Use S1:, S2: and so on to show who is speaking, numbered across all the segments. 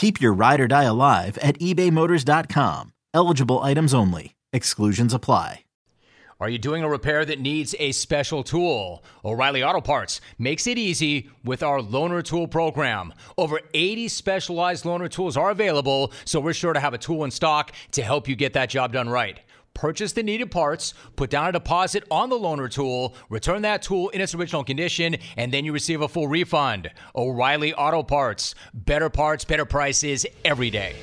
S1: Keep your ride or die alive at ebaymotors.com. Eligible items only. Exclusions apply.
S2: Are you doing a repair that needs a special tool? O'Reilly Auto Parts makes it easy with our loaner tool program. Over 80 specialized loaner tools are available, so we're sure to have a tool in stock to help you get that job done right. Purchase the needed parts, put down a deposit on the loaner tool, return that tool in its original condition, and then you receive a full refund. O'Reilly Auto Parts. Better parts, better prices every day.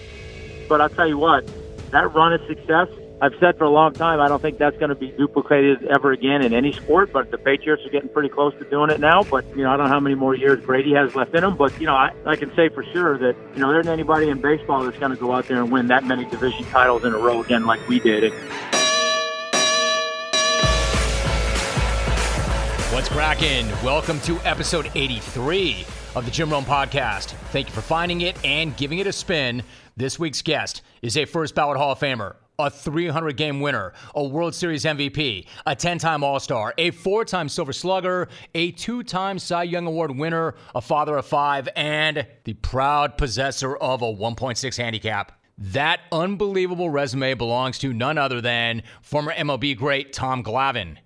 S3: But I'll tell you what, that run of success I've said for a long time, I don't think that's going to be duplicated ever again in any sport. But the Patriots are getting pretty close to doing it now. But you know, I don't know how many more years Brady has left in him. But you know, I, I can say for sure that you know there isn't anybody in baseball that's going to go out there and win that many division titles in a row again like we did. And,
S2: What's cracking? Welcome to episode 83 of the Jim Rome Podcast. Thank you for finding it and giving it a spin. This week's guest is a first ballot Hall of Famer, a 300 game winner, a World Series MVP, a 10 time All Star, a four time Silver Slugger, a two time Cy Young Award winner, a father of five, and the proud possessor of a 1.6 handicap. That unbelievable resume belongs to none other than former MLB great Tom Glavine.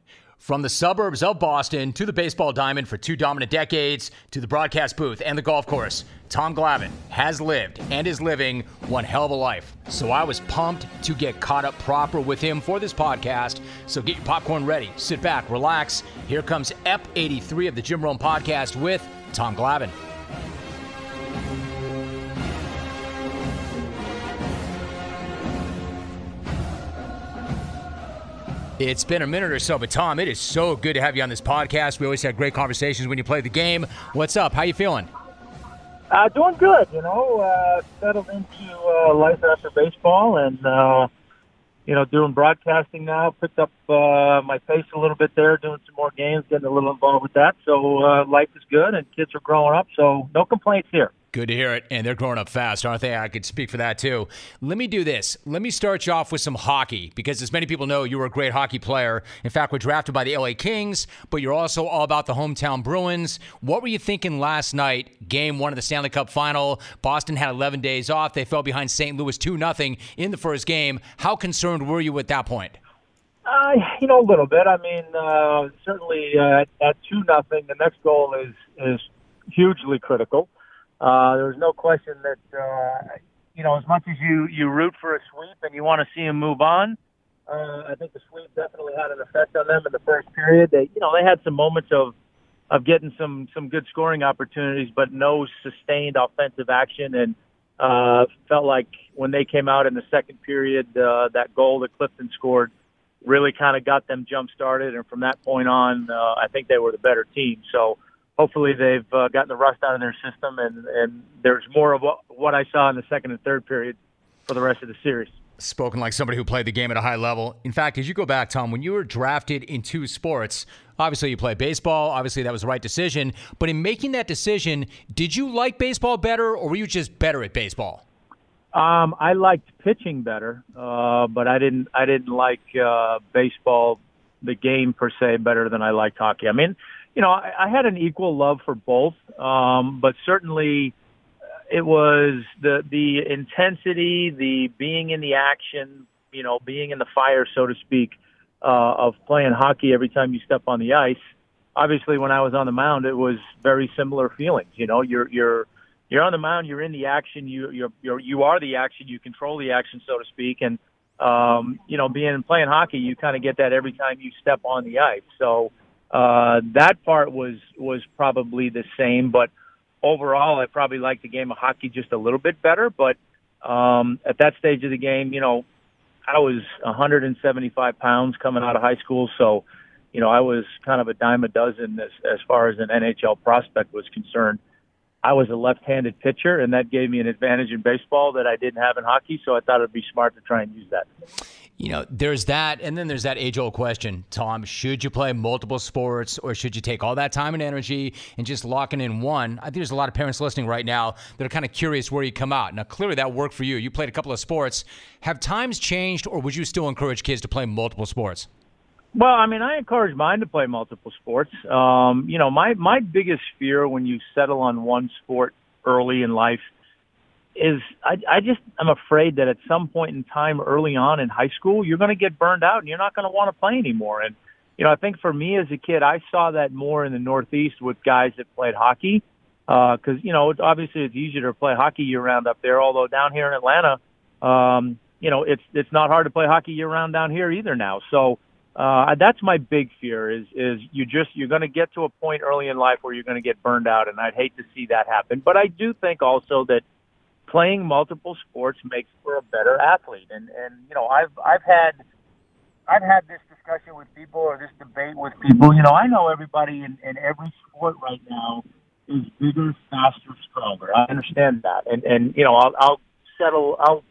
S2: From the suburbs of Boston to the baseball diamond for two dominant decades to the broadcast booth and the golf course, Tom Glavine has lived and is living one hell of a life. So I was pumped to get caught up proper with him for this podcast. So get your popcorn ready, sit back, relax. Here comes EP 83 of the Jim Rome podcast with Tom Glavine. It's been a minute or so, but Tom, it is so good to have you on this podcast. We always have great conversations when you play the game. What's up? How you feeling?
S3: Uh, doing good, you know. Uh, settled into uh, life after baseball, and uh, you know, doing broadcasting now. Picked up uh, my pace a little bit there, doing some more games, getting a little involved with that. So uh, life is good, and kids are growing up. So no complaints here.
S2: Good to hear it. And they're growing up fast, aren't they? I could speak for that too. Let me do this. Let me start you off with some hockey because, as many people know, you were a great hockey player. In fact, we're drafted by the LA Kings, but you're also all about the hometown Bruins. What were you thinking last night, game one of the Stanley Cup final? Boston had 11 days off. They fell behind St. Louis 2 0 in the first game. How concerned were you at that point?
S3: Uh, you know, a little bit. I mean, uh, certainly uh, at 2 nothing, the next goal is, is hugely critical. Uh, there's no question that uh, you know as much as you you root for a sweep and you want to see them move on. Uh, I think the sweep definitely had an effect on them in the first period. They you know they had some moments of of getting some some good scoring opportunities, but no sustained offensive action. And uh, felt like when they came out in the second period, uh, that goal that Clifton scored really kind of got them jump started. And from that point on, uh, I think they were the better team. So hopefully they've uh, gotten the rust out of their system, and, and there's more of what, what I saw in the second and third period for the rest of the series.
S2: Spoken like somebody who played the game at a high level. In fact, as you go back, Tom, when you were drafted in two sports, obviously you play baseball. Obviously, that was the right decision. But in making that decision, did you like baseball better, or were you just better at baseball?
S3: Um, I liked pitching better, uh, but I didn't. I didn't like uh, baseball, the game per se, better than I liked hockey. I mean, you know, I, I had an equal love for both, um, but certainly it was the the intensity, the being in the action, you know, being in the fire, so to speak, uh, of playing hockey every time you step on the ice. Obviously, when I was on the mound, it was very similar feelings. You know, you're you're you're on the mound, you're in the action, you you're, you're you are the action, you control the action, so to speak, and um, you know, being playing hockey, you kind of get that every time you step on the ice. So uh, that part was was probably the same, but overall, I probably like the game of hockey just a little bit better. But um, at that stage of the game, you know, I was 175 pounds coming out of high school, so you know, I was kind of a dime a dozen as as far as an NHL prospect was concerned. I was a left-handed pitcher, and that gave me an advantage in baseball that I didn't have in hockey. So I thought it'd be smart to try and use that.
S2: You know, there's that, and then there's that age-old question, Tom: Should you play multiple sports, or should you take all that time and energy and just lock it in one? I think there's a lot of parents listening right now that are kind of curious where you come out. Now, clearly that worked for you. You played a couple of sports. Have times changed, or would you still encourage kids to play multiple sports?
S3: Well, I mean, I encourage mine to play multiple sports. Um, you know, my my biggest fear when you settle on one sport early in life is I, I just I'm afraid that at some point in time early on in high school you're going to get burned out and you're not going to want to play anymore. And you know, I think for me as a kid, I saw that more in the Northeast with guys that played hockey because uh, you know it's, obviously it's easier to play hockey year round up there. Although down here in Atlanta, um, you know, it's it's not hard to play hockey year round down here either now. So uh, that's my big fear is, is you just, you're going to get to a point early in life where you're going to get burned out. And I'd hate to see that happen. But I do think also that playing multiple sports makes for a better athlete. And, and, you know, I've, I've had, I've had this discussion with people or this debate with people. You know, I know everybody in, in every sport right now is bigger, faster, stronger. I understand that. And, and, you know, I'll, I'll settle, I'll,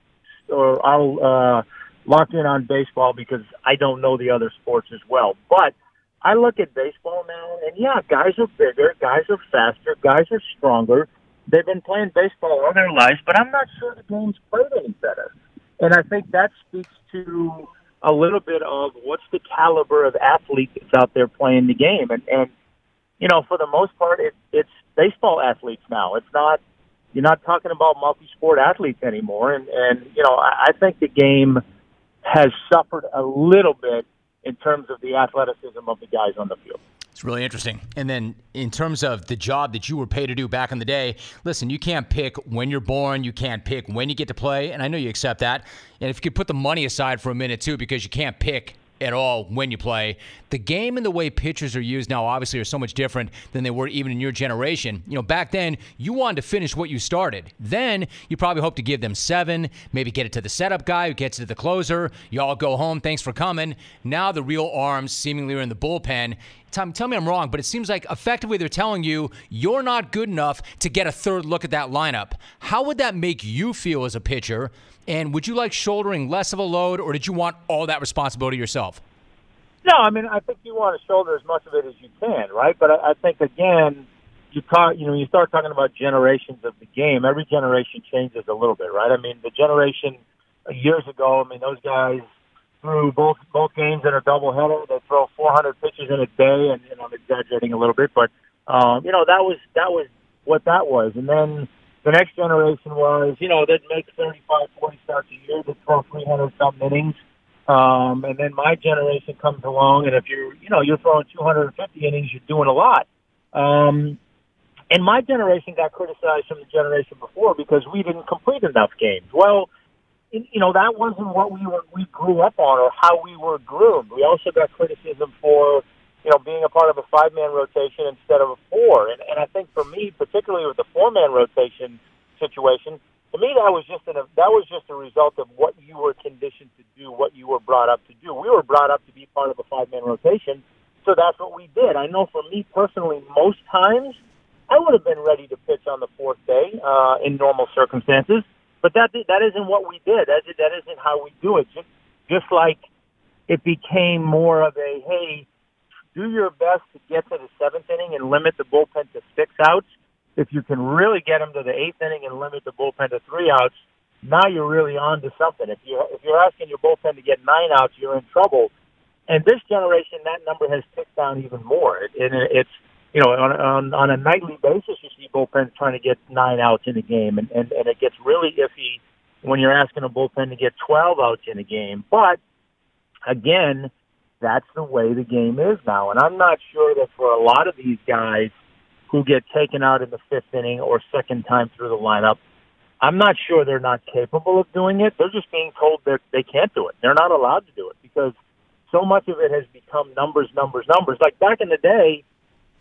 S3: or I'll, uh, locked in on baseball because I don't know the other sports as well. But I look at baseball now, and yeah, guys are bigger, guys are faster, guys are stronger. They've been playing baseball all their lives, but I'm not sure the game's played any better. And I think that speaks to a little bit of what's the caliber of athlete that's out there playing the game. And, and you know, for the most part, it, it's baseball athletes now. It's not, you're not talking about multi-sport athletes anymore. And, and you know, I, I think the game – has suffered a little bit in terms of the athleticism of the guys on the field.
S2: It's really interesting. And then, in terms of the job that you were paid to do back in the day, listen, you can't pick when you're born, you can't pick when you get to play, and I know you accept that. And if you could put the money aside for a minute, too, because you can't pick at all when you play. The game and the way pitchers are used now obviously are so much different than they were even in your generation. You know, back then you wanted to finish what you started. Then you probably hope to give them seven, maybe get it to the setup guy who gets it to the closer. You all go home, thanks for coming. Now the real arms seemingly are in the bullpen. Tom, tell me I'm wrong, but it seems like effectively they're telling you you're not good enough to get a third look at that lineup. How would that make you feel as a pitcher? And would you like shouldering less of a load, or did you want all that responsibility yourself?
S3: No, I mean I think you want to shoulder as much of it as you can, right? But I, I think again, you talk, you know, you start talking about generations of the game. Every generation changes a little bit, right? I mean, the generation years ago, I mean, those guys threw both both games in a doubleheader. They throw 400 pitches in a day, and, and I'm exaggerating a little bit, but um, you know that was that was what that was. And then the next generation was, you know, they'd make 35, 40 starts a year, they'd throw 300 something innings. Um, and then my generation comes along, and if you're, you know, you're throwing 250 innings, you're doing a lot. Um, and my generation got criticized from the generation before because we didn't complete enough games. Well, you know, that wasn't what we were, we grew up on or how we were groomed. We also got criticism for, you know, being a part of a five man rotation instead of a four. And, and I think for me, particularly with the four man rotation situation, to me that was just an, that was just a result of what you were conditioned to do, what you were brought up to do. We were brought up to be part of a five man rotation, so that's what we did. I know for me personally, most times I would have been ready to pitch on the fourth day uh, in normal circumstances, but that that isn't what we did. That that isn't how we do it. Just just like it became more of a hey do your best to get to the seventh inning and limit the bullpen to six outs. If you can really get them to the eighth inning and limit the bullpen to three outs, now you're really on to something. If you're if you're asking your bullpen to get nine outs, you're in trouble. And this generation, that number has ticked down even more. It, it, it's you know on, on on a nightly basis, you see bullpens trying to get nine outs in a game, and and, and it gets really iffy when you're asking a bullpen to get 12 outs in a game. But again, that's the way the game is now. And I'm not sure that for a lot of these guys who get taken out in the fifth inning or second time through the lineup, I'm not sure they're not capable of doing it. They're just being told that they can't do it. They're not allowed to do it because so much of it has become numbers, numbers, numbers. Like back in the day,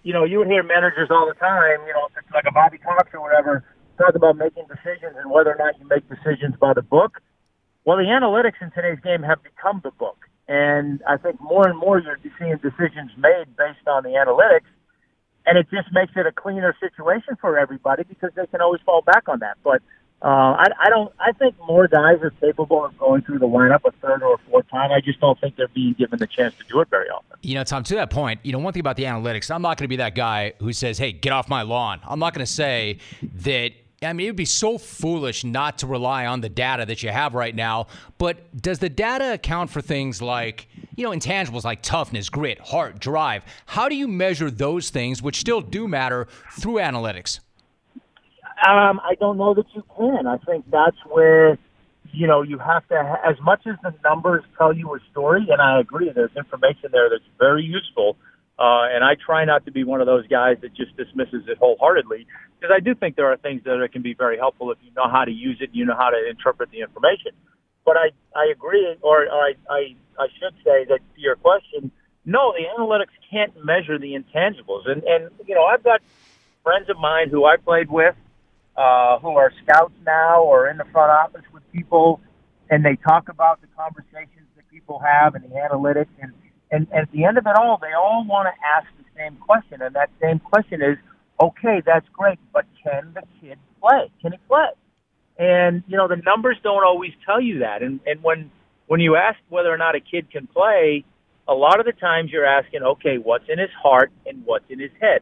S3: you know, you would hear managers all the time, you know, it's like a Bobby Cox or whatever, talk about making decisions and whether or not you make decisions by the book. Well, the analytics in today's game have become the book. And I think more and more you're seeing decisions made based on the analytics. And it just makes it a cleaner situation for everybody because they can always fall back on that. But uh, I, I don't. I think more guys are capable of going through the lineup a third or a fourth time. I just don't think they're being given the chance to do it very often.
S2: You know, Tom. To that point, you know, one thing about the analytics, I'm not going to be that guy who says, "Hey, get off my lawn." I'm not going to say that I mean, it would be so foolish not to rely on the data that you have right now. But does the data account for things like, you know, intangibles like toughness, grit, heart, drive? How do you measure those things, which still do matter, through analytics?
S3: Um, I don't know that you can. I think that's where, you know, you have to, as much as the numbers tell you a story, and I agree, there's information there that's very useful uh, and I try not to be one of those guys that just dismisses it wholeheartedly because I do think there are things that can be very helpful if you know how to use it, you know how to interpret the information. But I, I agree, or, or I, I, I should say that to your question, no, the analytics can't measure the intangibles. And, and you know, I've got friends of mine who I played with uh, who are scouts now or in the front office with people, and they talk about the conversations that people have and the analytics and – and, at the end of it all, they all want to ask the same question, and that same question is, okay, that's great, but can the kid play? Can he play? And you know, the numbers don't always tell you that. And and when when you ask whether or not a kid can play, a lot of the times you're asking, okay, what's in his heart and what's in his head?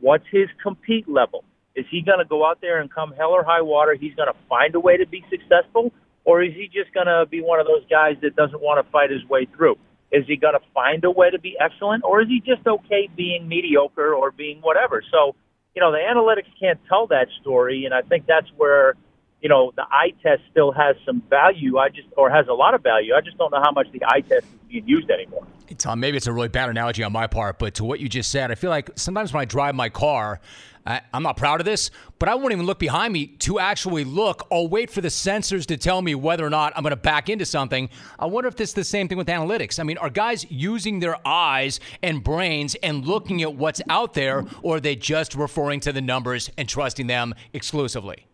S3: What's his compete level? Is he going to go out there and come hell or high water? He's going to find a way to be successful, or is he just going to be one of those guys that doesn't want to fight his way through? Is he going to find a way to be excellent, or is he just okay being mediocre or being whatever? So, you know, the analytics can't tell that story, and I think that's where, you know, the eye test still has some value. I just, or has a lot of value. I just don't know how much the eye test is being used anymore.
S2: Tom, maybe it's a really bad analogy on my part, but to what you just said, I feel like sometimes when I drive my car, I, am not proud of this, but I won't even look behind me to actually look. I'll wait for the sensors to tell me whether or not I'm going to back into something. I wonder if this is the same thing with analytics. I mean, are guys using their eyes and brains and looking at what's out there, or are they just referring to the numbers and trusting them exclusively?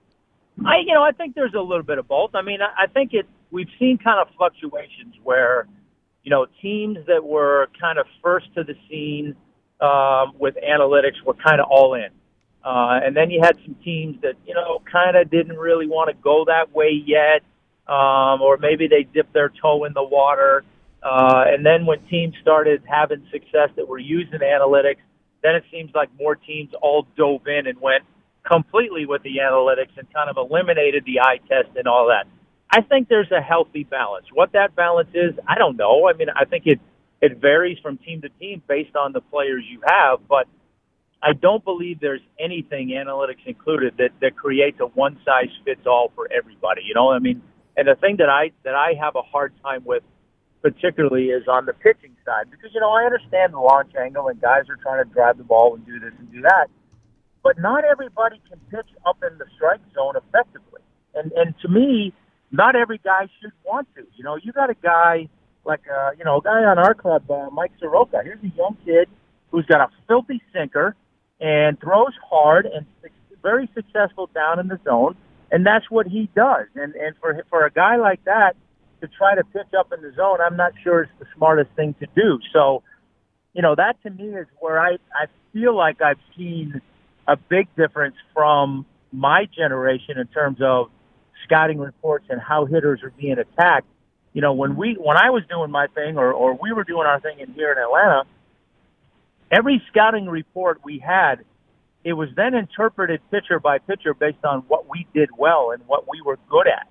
S3: I, you know, I think there's a little bit of both. I mean, I, I think it. We've seen kind of fluctuations where, you know, teams that were kind of first to the scene um, with analytics were kind of all in uh, and then you had some teams that, you know, kind of didn't really want to go that way yet, um, or maybe they dipped their toe in the water. Uh, and then when teams started having success that were using analytics, then it seems like more teams all dove in and went completely with the analytics and kind of eliminated the eye test and all that. I think there's a healthy balance. What that balance is, I don't know. I mean, I think it it varies from team to team based on the players you have, but I don't believe there's anything analytics included that that creates a one size fits all for everybody. You know, I mean, and the thing that I that I have a hard time with, particularly, is on the pitching side because you know I understand the launch angle and guys are trying to drive the ball and do this and do that, but not everybody can pitch up in the strike zone effectively. And and to me, not every guy should want to. You know, you got a guy like uh, you know a guy on our club, uh, Mike Soroka. Here's a young kid who's got a filthy sinker and throws hard and very successful down in the zone, and that's what he does. And and for for a guy like that to try to pitch up in the zone, I'm not sure it's the smartest thing to do. So, you know, that to me is where I I feel like I've seen a big difference from my generation in terms of scouting reports and how hitters are being attacked. You know, when we when I was doing my thing or or we were doing our thing in here in Atlanta every scouting report we had, it was then interpreted pitcher by pitcher based on what we did well and what we were good at.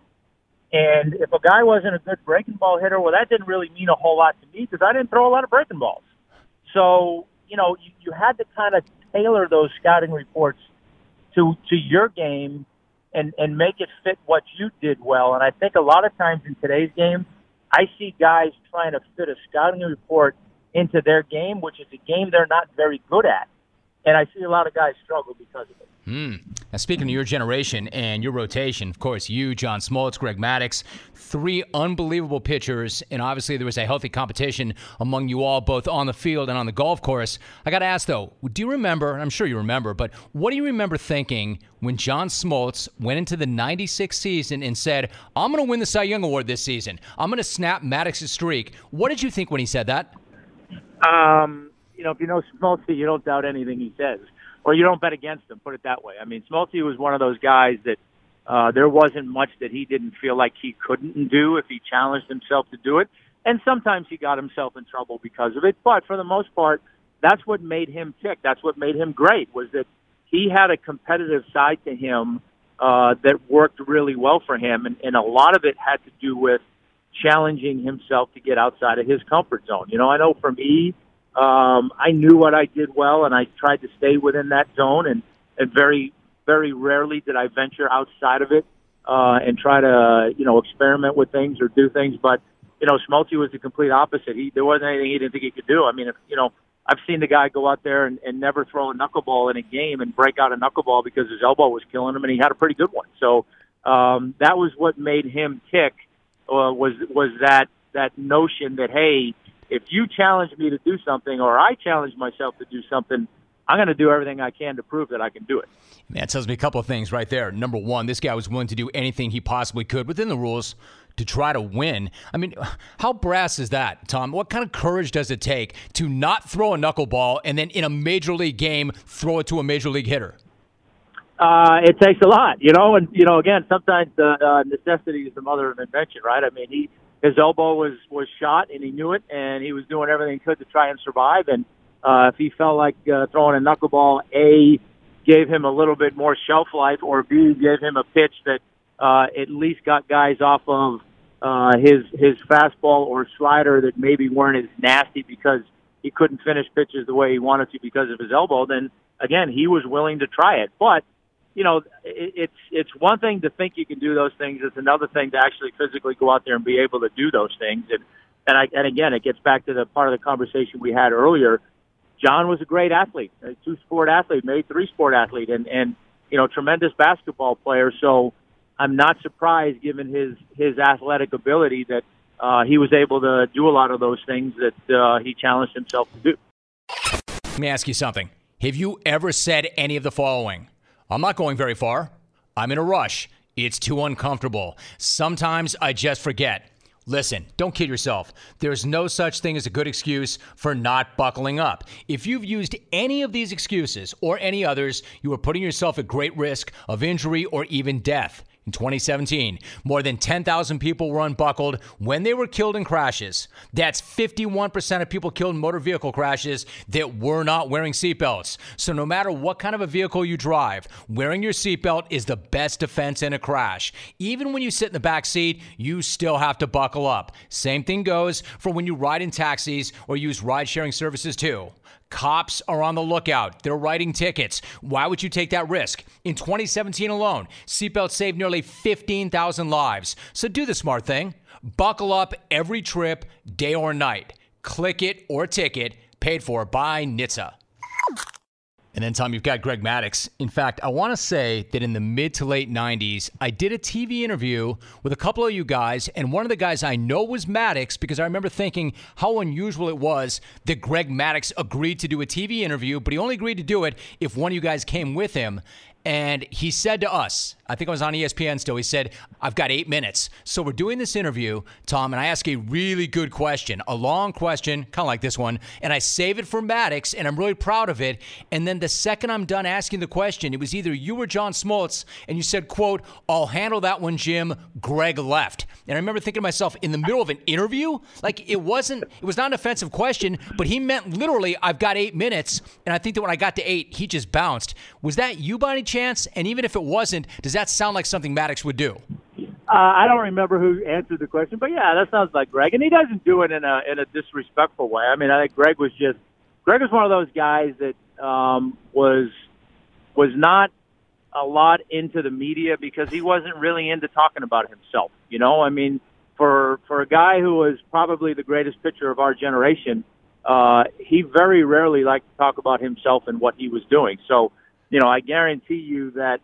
S3: And if a guy wasn't a good breaking ball hitter, well, that didn't really mean a whole lot to me because I didn't throw a lot of breaking balls. So, you know, you, you had to kind of tailor those scouting reports to to your game and and make it fit what you did well. And I think a lot of times in today's game, I see guys trying to fit a scouting report into their game, which is a game they're not very good at. and I see a lot of guys struggle because of it.
S2: Mm. Now, speaking of your generation and your rotation, of course, you, John Smoltz, Greg Maddux, three unbelievable pitchers, and obviously there was a healthy competition among you all, both on the field and on the golf course. I got to ask though, do you remember? I'm sure you remember, but what do you remember thinking when John Smoltz went into the '96 season and said, "I'm going to win the Cy Young Award this season. I'm going to snap Maddux's streak"? What did you think when he said that?
S3: Um, you know, if you know Smoltz, you don't doubt anything he says or you don't bet against him. Put it that way. I mean, Smoltzy was one of those guys that uh, there wasn't much that he didn't feel like he couldn't do if he challenged himself to do it. And sometimes he got himself in trouble because of it. But for the most part, that's what made him tick. That's what made him great was that he had a competitive side to him uh, that worked really well for him, and, and a lot of it had to do with challenging himself to get outside of his comfort zone. You know, I know for me, um, I knew what I did well, and I tried to stay within that zone. And, and very, very rarely did I venture outside of it uh, and try to, you know, experiment with things or do things. But you know, Smoltzy was the complete opposite. He there wasn't anything he didn't think he could do. I mean, if, you know, I've seen the guy go out there and, and never throw a knuckleball in a game and break out a knuckleball because his elbow was killing him, and he had a pretty good one. So um, that was what made him tick. Uh, was was that that notion that hey, if you challenge me to do something or I challenge myself to do something, I'm going to do everything I can to prove that I can do it.
S2: That tells me a couple of things right there. Number one, this guy was willing to do anything he possibly could within the rules to try to win. I mean, how brass is that, Tom? What kind of courage does it take to not throw a knuckleball and then in a major league game throw it to a major league hitter?
S3: Uh, it takes a lot, you know, and you know, again, sometimes the uh, necessity is the mother of invention, right? I mean, he his elbow was was shot and he knew it and he was doing everything he could to try and survive and uh if he felt like uh, throwing a knuckleball a gave him a little bit more shelf life or b gave him a pitch that uh at least got guys off of uh his his fastball or slider that maybe weren't as nasty because he couldn't finish pitches the way he wanted to because of his elbow then again he was willing to try it but you know, it's it's one thing to think you can do those things. It's another thing to actually physically go out there and be able to do those things. And and I and again, it gets back to the part of the conversation we had earlier. John was a great athlete, a two sport athlete, maybe three sport athlete, and and you know, tremendous basketball player. So I'm not surprised, given his his athletic ability, that uh, he was able to do a lot of those things that uh, he challenged himself to do.
S2: Let me ask you something. Have you ever said any of the following? I'm not going very far. I'm in a rush. It's too uncomfortable. Sometimes I just forget. Listen, don't kid yourself. There's no such thing as a good excuse for not buckling up. If you've used any of these excuses or any others, you are putting yourself at great risk of injury or even death. In 2017, more than 10,000 people were unbuckled when they were killed in crashes. That's 51% of people killed in motor vehicle crashes that were not wearing seatbelts. So, no matter what kind of a vehicle you drive, wearing your seatbelt is the best defense in a crash. Even when you sit in the back seat, you still have to buckle up. Same thing goes for when you ride in taxis or use ride sharing services too. Cops are on the lookout. They're writing tickets. Why would you take that risk? In 2017 alone, seatbelts saved nearly 15,000 lives. So do the smart thing. Buckle up every trip, day or night. Click it or ticket, paid for by NHTSA. And then, Tom, you've got Greg Maddux. In fact, I want to say that in the mid to late 90s, I did a TV interview with a couple of you guys, and one of the guys I know was Maddux because I remember thinking how unusual it was that Greg Maddox agreed to do a TV interview, but he only agreed to do it if one of you guys came with him. And he said to us, I think I was on ESPN still, he said, I've got eight minutes. So we're doing this interview, Tom, and I ask a really good question, a long question, kind of like this one, and I save it for Maddux, and I'm really proud of it. And then the second I'm done asking the question, it was either you or John Smoltz, and you said, quote, I'll handle that one, Jim. Greg left. And I remember thinking to myself, in the middle of an interview, like it wasn't, it was not an offensive question, but he meant literally, I've got eight minutes. And I think that when I got to eight, he just bounced. Was that you any chance? And even if it wasn't, does that sound like something Maddux would do?
S3: Uh, I don't remember who answered the question, but yeah, that sounds like Greg, and he doesn't do it in a in a disrespectful way. I mean, I think Greg was just Greg was one of those guys that um, was was not a lot into the media because he wasn't really into talking about himself. You know, I mean, for for a guy who was probably the greatest pitcher of our generation, uh, he very rarely liked to talk about himself and what he was doing. So, you know, I guarantee you that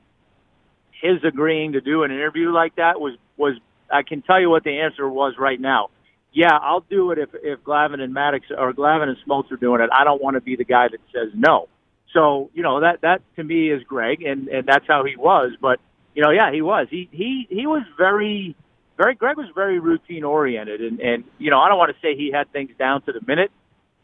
S3: his agreeing to do an interview like that was was I can tell you what the answer was right now. Yeah, I'll do it if if Glavine and Maddux or Glavine and Smoltz are doing it. I don't want to be the guy that says no. So you know that that to me is Greg, and and that's how he was. But you know, yeah, he was. He he he was very very Greg was very routine oriented, and and you know I don't want to say he had things down to the minute,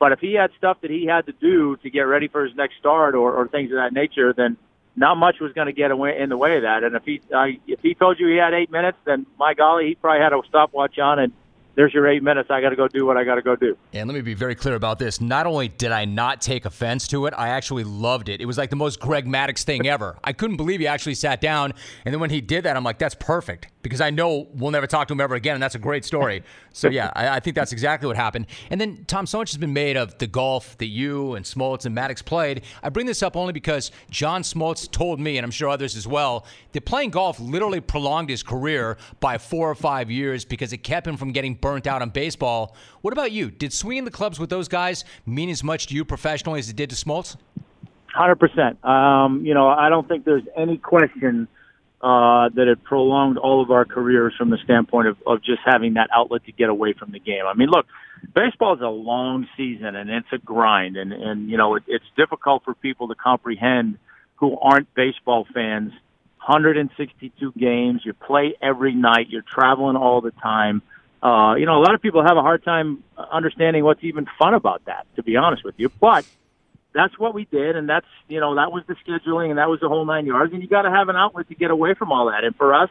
S3: but if he had stuff that he had to do to get ready for his next start or or things of that nature, then not much was going to get away in the way of that. And if he uh, if he told you he had eight minutes, then my golly, he probably had a stopwatch on and there's your eight minutes. I got to go do what I got to go do.
S2: And let me be very clear about this. Not only did I not take offense to it, I actually loved it. It was like the most Greg Maddux thing ever. I couldn't believe he actually sat down. And then when he did that, I'm like, that's perfect because I know we'll never talk to him ever again. And that's a great story. So, yeah, I, I think that's exactly what happened. And then, Tom, so much has been made of the golf that you and Smoltz and Maddux played. I bring this up only because John Smoltz told me, and I'm sure others as well, that playing golf literally prolonged his career by four or five years because it kept him from getting burnt out on baseball. What about you? Did swinging the clubs with those guys mean as much to you professionally as it did to Smoltz?
S3: Hundred percent. Um, you know, I don't think there's any question uh, that it prolonged all of our careers from the standpoint of, of just having that outlet to get away from the game. I mean, look, baseball is a long season and it's a grind, and and you know it, it's difficult for people to comprehend who aren't baseball fans. 162 games, you play every night, you're traveling all the time. Uh, you know, a lot of people have a hard time understanding what's even fun about that, to be honest with you. But that's what we did, and that's you know that was the scheduling, and that was the whole nine yards. And you got to have an outlet to get away from all that. And for us,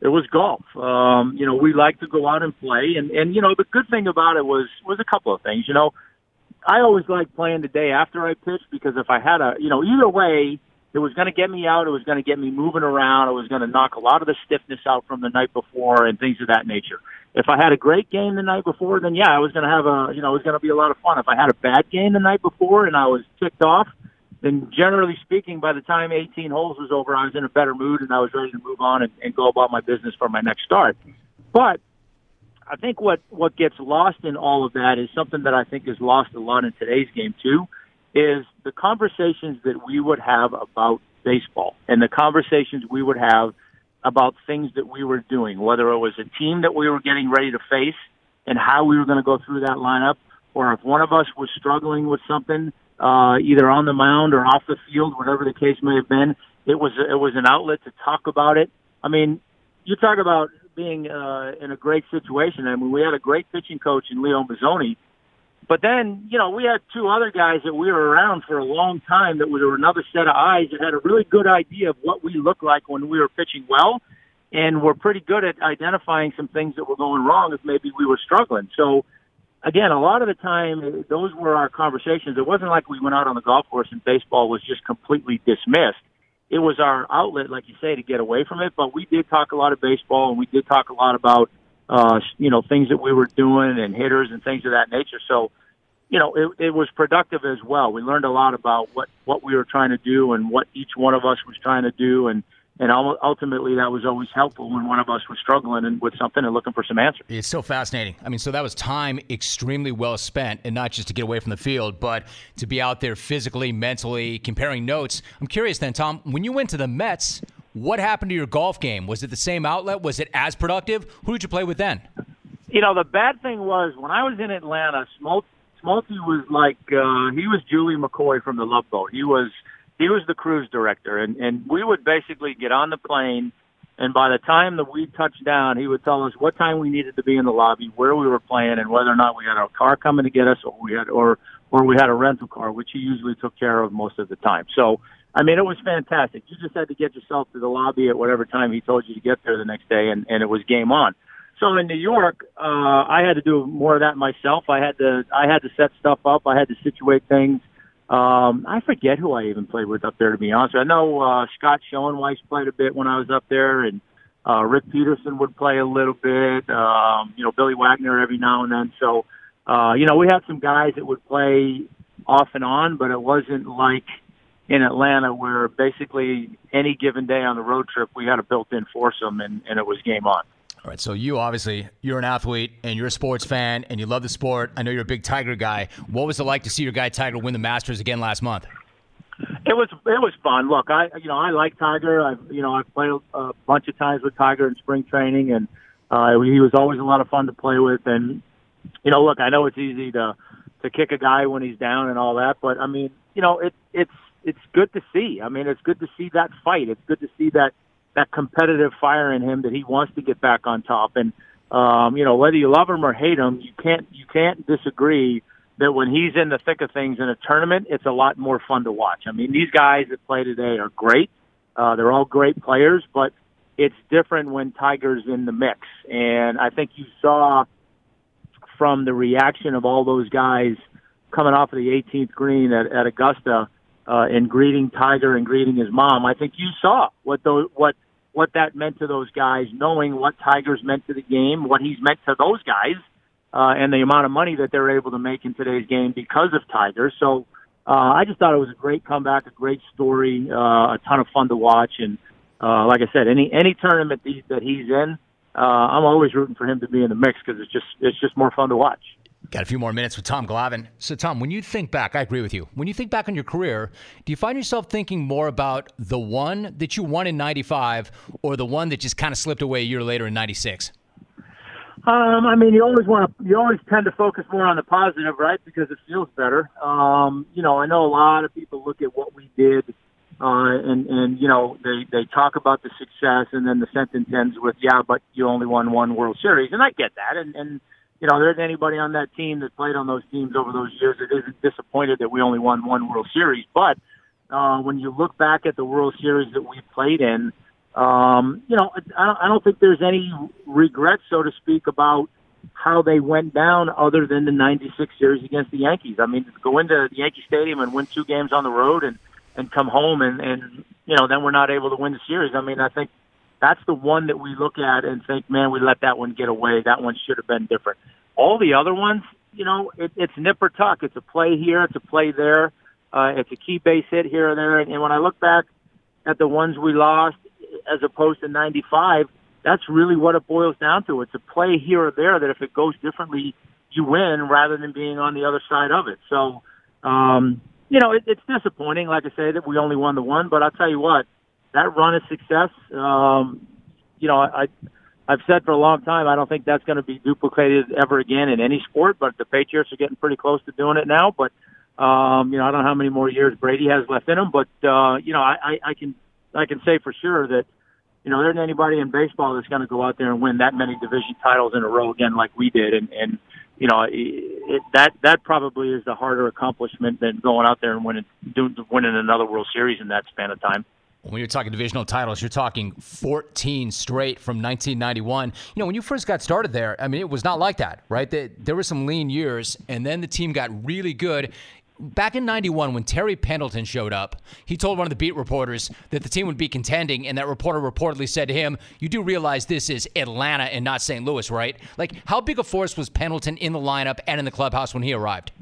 S3: it was golf. Um, you know, we like to go out and play, and and you know the good thing about it was was a couple of things. You know, I always liked playing the day after I pitched because if I had a you know either way, it was going to get me out. It was going to get me moving around. It was going to knock a lot of the stiffness out from the night before and things of that nature if I had a great game the night before, then yeah, I was going to have a, you know, it was going to be a lot of fun. If I had a bad game the night before and I was ticked off, then generally speaking, by the time 18 holes was over, I was in a better mood and I was ready to move on and, and go about my business for my next start. But I think what, what gets lost in all of that is something that I think is lost a lot in today's game too, is the conversations that we would have about baseball and the conversations we would have about things that we were doing, whether it was a team that we were getting ready to face and how we were going to go through that lineup, or if one of us was struggling with something, uh, either on the mound or off the field, whatever the case may have been, it was it was an outlet to talk about it. I mean, you talk about being uh, in a great situation. I mean, we had a great pitching coach in Leo Mazzone but then, you know, we had two other guys that we were around for a long time that were another set of eyes that had a really good idea of what we looked like when we were pitching well. And were pretty good at identifying some things that were going wrong if maybe we were struggling. So, again, a lot of the time, those were our conversations. It wasn't like we went out on the golf course and baseball was just completely dismissed. It was our outlet, like you say, to get away from it. But we did talk a lot of baseball and we did talk a lot about uh, you know, things that we were doing and hitters and things of that nature. So, you know, it, it was productive as well. We learned a lot about what, what we were trying to do and what each one of us was trying to do. And, and ultimately that was always helpful when one of us was struggling and with something and looking for some answers.
S2: It's so fascinating. I mean, so that was time extremely well spent, and not just to get away from the field, but to be out there physically, mentally, comparing notes. I'm curious then, Tom, when you went to the Mets, what happened to your golf game? Was it the same outlet? Was it as productive? Who did you play with then?
S3: You know, the bad thing was when I was in Atlanta, Smoltzy was like uh, he was Julie McCoy from the Love Boat. He was he was the cruise director, and and we would basically get on the plane, and by the time that we touched down, he would tell us what time we needed to be in the lobby, where we were playing, and whether or not we had our car coming to get us, or we had or or we had a rental car, which he usually took care of most of the time. So I mean, it was fantastic. You just had to get yourself to the lobby at whatever time he told you to get there the next day, and, and it was game on. So in New York, uh, I had to do more of that myself. I had to, I had to set stuff up. I had to situate things. Um, I forget who I even played with up there, to be honest. I know uh, Scott Schoeneweis played a bit when I was up there, and uh, Rick Peterson would play a little bit. Um, you know, Billy Wagner every now and then. So, uh, you know, we had some guys that would play off and on, but it wasn't like in Atlanta where basically any given day on the road trip we had a built-in foursome and, and it was game on.
S2: All right, so you obviously you're an athlete and you're a sports fan and you love the sport. I know you're a big Tiger guy. What was it like to see your guy Tiger win the Masters again last month?
S3: It was it was fun. Look, I you know I like Tiger. I you know I've played a bunch of times with Tiger in spring training, and uh, he was always a lot of fun to play with. And you know, look, I know it's easy to to kick a guy when he's down and all that, but I mean, you know, it it's it's good to see. I mean, it's good to see that fight. It's good to see that that competitive fire in him that he wants to get back on top. And um, you know, whether you love him or hate him, you can't you can't disagree that when he's in the thick of things in a tournament, it's a lot more fun to watch. I mean, these guys that play today are great. Uh, they're all great players, but it's different when Tiger's in the mix. And I think you saw from the reaction of all those guys coming off of the 18th green at, at Augusta uh, and greeting Tiger and greeting his mom. I think you saw what those what what that meant to those guys, knowing what Tiger's meant to the game, what he's meant to those guys, uh, and the amount of money that they're able to make in today's game because of Tiger. So uh, I just thought it was a great comeback, a great story, uh, a ton of fun to watch, and uh, like I said, any any tournament that he's in, uh, I'm always rooting for him to be in the mix because it's just it's just more fun to watch.
S2: Got a few more minutes with Tom Glavine. So, Tom, when you think back, I agree with you. When you think back on your career, do you find yourself thinking more about the one that you won in 95 or the one that just kind of slipped away a year later in 96?
S3: Um, I mean, you always want to, you always tend to focus more on the positive, right? Because it feels better. Um, you know, I know a lot of people look at what we did, uh, and, and, you know, they, they talk about the success and then the sentence ends with, yeah, but you only won one World Series. And I get that. And, and, you know, there's anybody on that team that played on those teams over those years that isn't disappointed that we only won one World Series. But uh, when you look back at the World Series that we played in, um, you know, I don't, I don't think there's any regret, so to speak, about how they went down other than the 96 series against the Yankees. I mean, to go into the Yankee Stadium and win two games on the road and, and come home and, and, you know, then we're not able to win the series. I mean, I think that's the one that we look at and think, man, we let that one get away. That one should have been different. All the other ones, you know, it, it's nip or tuck. It's a play here, it's a play there, uh, it's a key base hit here or there. And, and when I look back at the ones we lost, as opposed to 95, that's really what it boils down to. It's a play here or there that if it goes differently, you win rather than being on the other side of it. So, um, you know, it, it's disappointing, like I say, that we only won the one. But I'll tell you what, that run of success, um, you know, I, I've said for a long time, I don't think that's going to be duplicated ever again in any sport. But the Patriots are getting pretty close to doing it now. But um, you know, I don't know how many more years Brady has left in him. But uh, you know, I, I, I can I can say for sure that you know there isn't anybody in baseball that's going to go out there and win that many division titles in a row again like we did. And and you know, it, that that probably is the harder accomplishment than going out there and winning doing, winning another World Series in that span of time
S2: when you're talking divisional titles, you're talking 14 straight from 1991. You know, when you first got started there, I mean, it was not like that, right? There were some lean years, and then the team got really good. Back in 91, when Terry Pendleton showed up, he told one of the beat reporters that the team would be contending, and that reporter reportedly said to him, You do realize this is Atlanta and not St. Louis, right? Like, how big a force was Pendleton in the lineup and in the clubhouse when he arrived?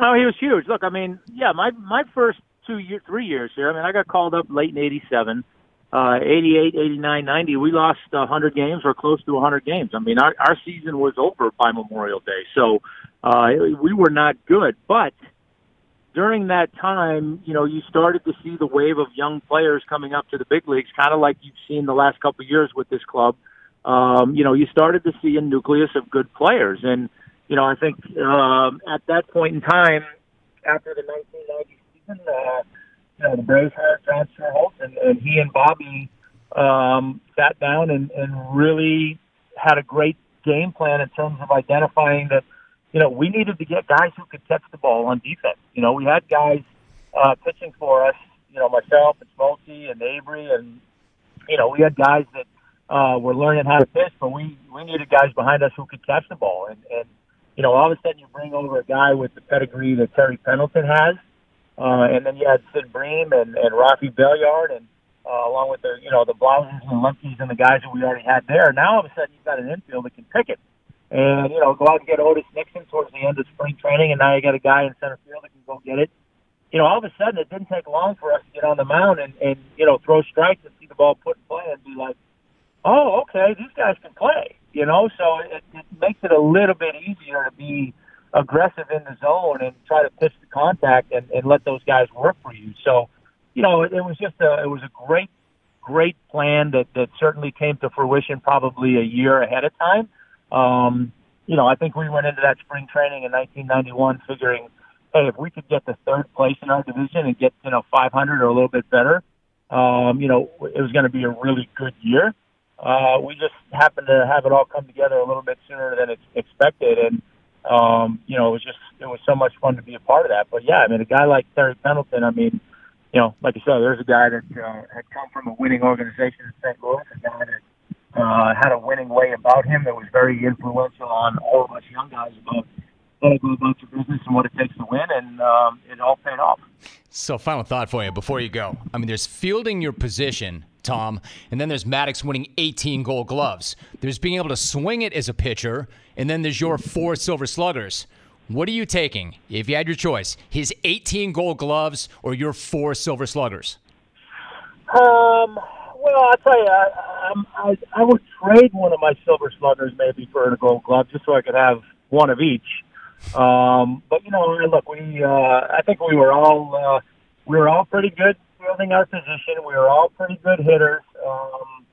S3: Oh, he was huge. Look, I mean, yeah, my my first two years, three years here. I mean, I got called up late in '87, uh, '88, '89, '90. We lost a 100 games or close to a 100 games. I mean, our, our season was over by Memorial Day, so uh, we were not good. But during that time, you know, you started to see the wave of young players coming up to the big leagues, kind of like you've seen the last couple of years with this club. Um, you know, you started to see a nucleus of good players, and you know, I think um, at that point in time, after the 1990 season. Uh, you know, the Braves hired John Schuerholz, and, and he and Bobby um, sat down and, and really had a great game plan in terms of identifying that, you know, we needed to get guys who could catch the ball on defense. You know, we had guys uh, pitching for us, you know, myself and Smoltz and Avery, and, you know, we had guys that uh, were learning how to pitch, but we, we needed guys behind us who could catch the ball. And, and, you know, all of a sudden you bring over a guy with the pedigree that Terry Pendleton has, uh, and then you had Sid Bream and, and Rafi Belliard and uh, along with the, you know, the Blausers and Lemkes and the guys that we already had there. Now all of a sudden you've got an infield that can pick it. And, you know, go out and get Otis Nixon towards the end of spring training, and now you got a guy in center field that can go get it. You know, all of a sudden it didn't take long for us to get on the mound and, and you know, throw strikes and see the ball put in play and be like, oh, okay, these guys can play. You know, so it, it makes it a little bit easier to be aggressive in the zone and try to pitch the contact and, and let those guys work for you. So, you know, it, it was just a it was a great great plan that that certainly came to fruition probably a year ahead of time. Um, you know, I think we went into that spring training in 1991 figuring, hey, if we could get the third place in our division and get you know 500 or a little bit better, um, you know, it was going to be a really good year. Uh, we just happened to have it all come together a little bit sooner than it's expected, and um, you know, it was just it was so much fun to be a part of that. But yeah, I mean, a guy like Terry Pendleton, I mean, you know, like I said, there's a guy that uh, had come from a winning organization in St. Louis, a guy that uh, had a winning way about him that was very influential on all of us young guys about how to go about your business and what it takes to win, and um, it all paid off.
S2: So, final thought for you before you go. I mean, there's fielding your position Tom. And then there's Maddux winning 18 gold gloves. There's being able to swing it as a pitcher. And then there's your four silver sluggers. What are you taking if you had your choice? His 18 gold gloves or your four silver sluggers?
S3: Um, well, I'll tell you, I, I, I would trade one of my silver sluggers maybe for a gold glove just so I could have one of each. Um, but you know, look, we uh, I think we were all uh, we were all pretty good fielding our position. We were all pretty good hitters. Um,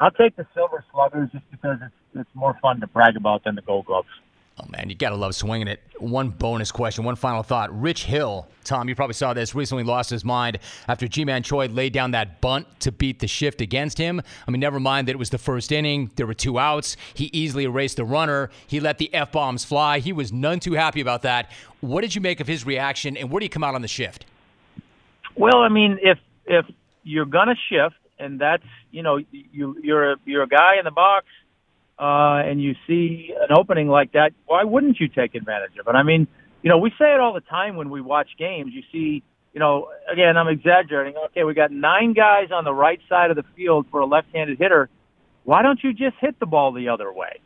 S3: I'll take the Silver Sluggers just because it's it's more fun to brag about than the Gold Gloves.
S2: Oh man, you gotta love swinging it. One bonus question, one final thought. Rich Hill, Tom, you probably saw this. Recently lost his mind after Ji-Man Choi laid down that bunt to beat the shift against him. I mean, never mind that it was the first inning. There were two outs. He easily erased the runner. He let the f bombs fly. He was none too happy about that. What did you make of his reaction, and where do you come out on the shift?
S3: Well, I mean, if if you're gonna shift, and that's you know you you're a you're a guy in the box, uh, and you see an opening like that, why wouldn't you take advantage of it? I mean, you know, we say it all the time when we watch games. You see, you know, again, I'm exaggerating. Okay, we got nine guys on the right side of the field for a left-handed hitter. Why don't you just hit the ball the other way?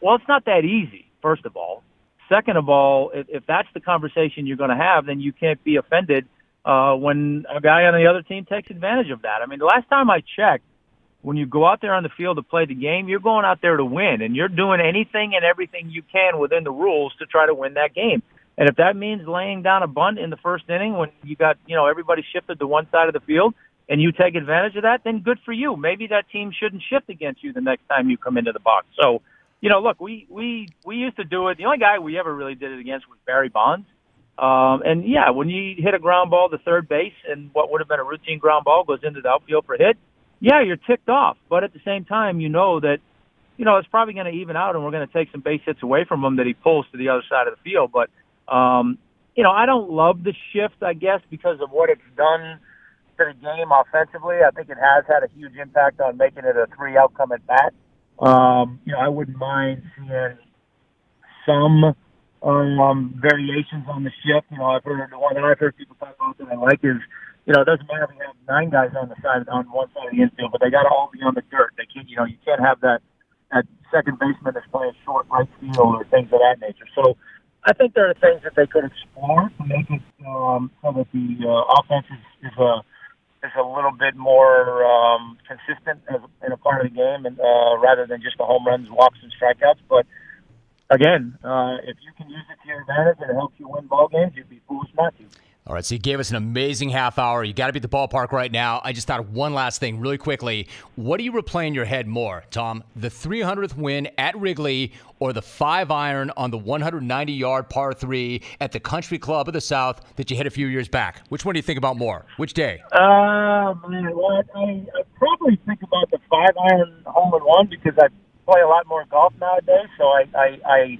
S3: Well, it's not that easy. First of all, second of all, if, if that's the conversation you're going to have, then you can't be offended uh, when a guy on the other team takes advantage of that. I mean, the last time I checked, when you go out there on the field to play the game, you're going out there to win, and you're doing anything and everything you can within the rules to try to win that game. And if that means laying down a bunt in the first inning when you got, you know, everybody shifted to one side of the field and you take advantage of that, then good for you. Maybe that team shouldn't shift against you the next time you come into the box. So, you know, look, we we we used to do it. The only guy we ever really did it against was Barry Bonds. Um, and yeah, when you hit a ground ball to third base and what would have been a routine ground ball goes into the outfield for a hit, yeah, you're ticked off. But at the same time, you know that, you know, it's probably going to even out and we're going to take some base hits away from him that he pulls to the other side of the field. But, um, you know, I don't love the shift, I guess, because of what it's done to the game offensively. I think it has had a huge impact on making it a three outcome at bat. Um, you know, I wouldn't mind seeing some um, variations on the shift. You know, I've heard the one that I've heard people talk about that I like is, you know, it doesn't matter if you have nine guys on the side on one side of the infield, but they got to all be on the dirt. They can't, you know, you can't have that that second baseman that's playing short right field or things of that nature. So I think there are things that they could explore to make it um, so that the uh, offense is, is a is a little bit more um, consistent as, in a part of the game, and uh, rather than just the home runs, walks, and strikeouts. But again, uh, if you can use it to your advantage and it helps you win ball games, you'd be foolish not to.
S2: All right, so you gave us an amazing half hour. You got to be at the ballpark right now. I just thought of one last thing really quickly. What do you replay in your head more, Tom? The 300th win at Wrigley or the five iron on the 190 yard par three at the Country Club of the South that you hit a few years back? Which one do you think about more? Which day?
S3: Uh, man, well, I, I probably think about the five iron hole in one because I play a lot more golf nowadays, so I, I, I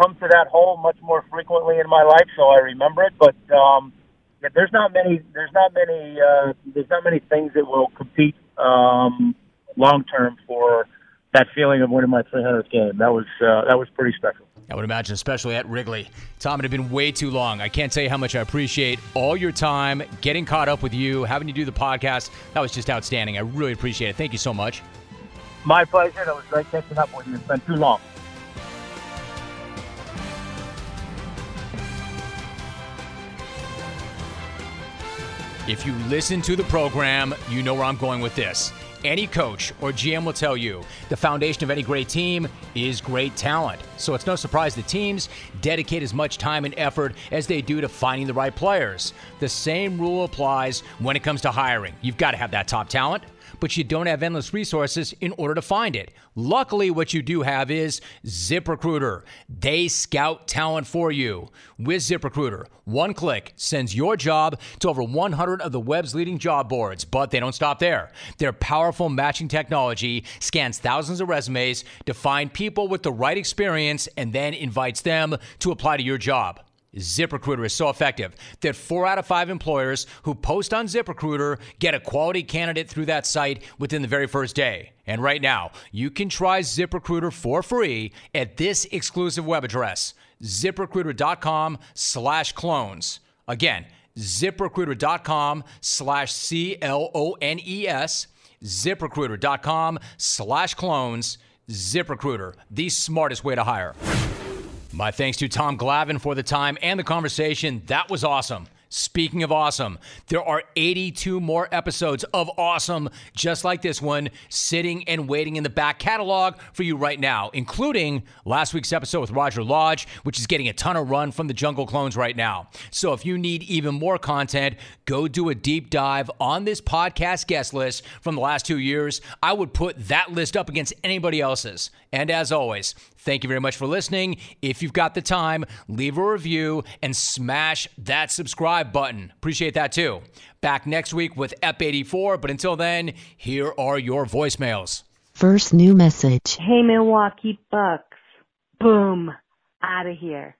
S3: come to that hole much more frequently in my life, so I remember it. But um, there's not many. There's not many. Uh, there's not many things that will compete um, long term for that feeling of winning my 300th game. That was uh, that was pretty special.
S2: I would imagine, especially at Wrigley. Tom, it had been way too long. I can't tell you how much I appreciate all your time, getting caught up with you, having you do the podcast. That was just outstanding. I really appreciate it. Thank you so much.
S3: My pleasure. It was great catching up with you. It's been too long.
S2: If you listen to the program, you know where I'm going with this. Any coach or GM will tell you the foundation of any great team is great talent. So it's no surprise that teams dedicate as much time and effort as they do to finding the right players. The same rule applies when it comes to hiring. You've got to have that top talent but you don't have endless resources in order to find it. Luckily, what you do have is ZipRecruiter. They scout talent for you. With ZipRecruiter, one click sends your job to over 100 of the web's leading job boards, but they don't stop there. Their powerful matching technology scans thousands of resumes to find people with the right experience and then invites them to apply to your job. ZipRecruiter is so effective that four out of five employers who post on ZipRecruiter get a quality candidate through that site within the very first day. And right now, you can try ZipRecruiter for free at this exclusive web address, ziprecruiter.com slash clones. Again, ziprecruiter.com slash C L O N E S, ziprecruiter.com slash clones. ZipRecruiter, the smartest way to hire. My thanks to Tom Glavine for the time and the conversation. That was awesome. Speaking of awesome, there are 82 more episodes of awesome just like this one sitting and waiting in the back catalog for you right now, including last week's episode with Roger Lodge, which is getting a ton of run from the Jungle Clones right now. So if you need even more content, go do a deep dive on this podcast guest list from the last two years. I would put that list up against anybody else's. And as always, Thank you very much for listening. If you've got the time, leave a review and smash that subscribe button. Appreciate that too. Back next week with EP 84, but until then, here are your voicemails.
S4: First new message.
S5: Hey, Milwaukee Bucks. Boom. Out of here.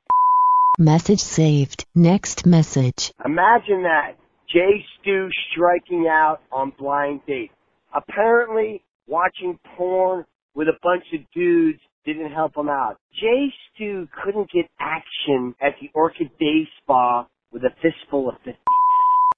S4: Message saved. Next message.
S6: Imagine that. Jay Stu striking out on blind date. Apparently, watching porn with a bunch of dudes didn't help him out. Jay Stu couldn't get action at the Orchid Day Spa with a fistful of 50.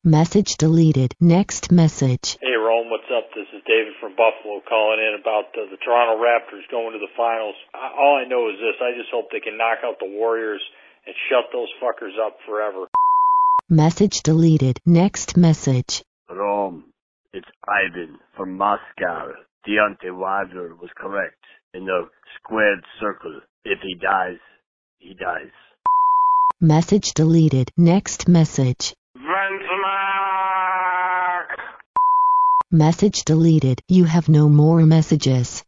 S4: Message deleted. Next message.
S7: Hey, Rome, what's up? This is David from Buffalo calling in about uh, the Toronto Raptors going to the finals. I, all I know is this. I just hope they can knock out the Warriors and shut those fuckers up forever.
S4: Message deleted. Next message.
S8: Rome, it's Ivan from Moscow. Deontay Wilder was correct in the squared circle. If he dies, he dies.
S4: Message deleted. Next message. Message deleted. You have no more messages.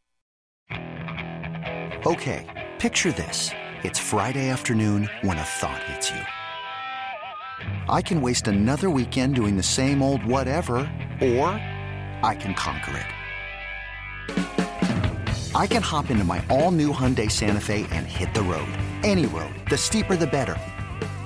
S9: Okay, picture this. It's Friday afternoon when a thought hits you. I can waste another weekend doing the same old whatever, or I can conquer it. I can hop into my all new Hyundai Santa Fe and hit the road. Any road. The steeper, the better.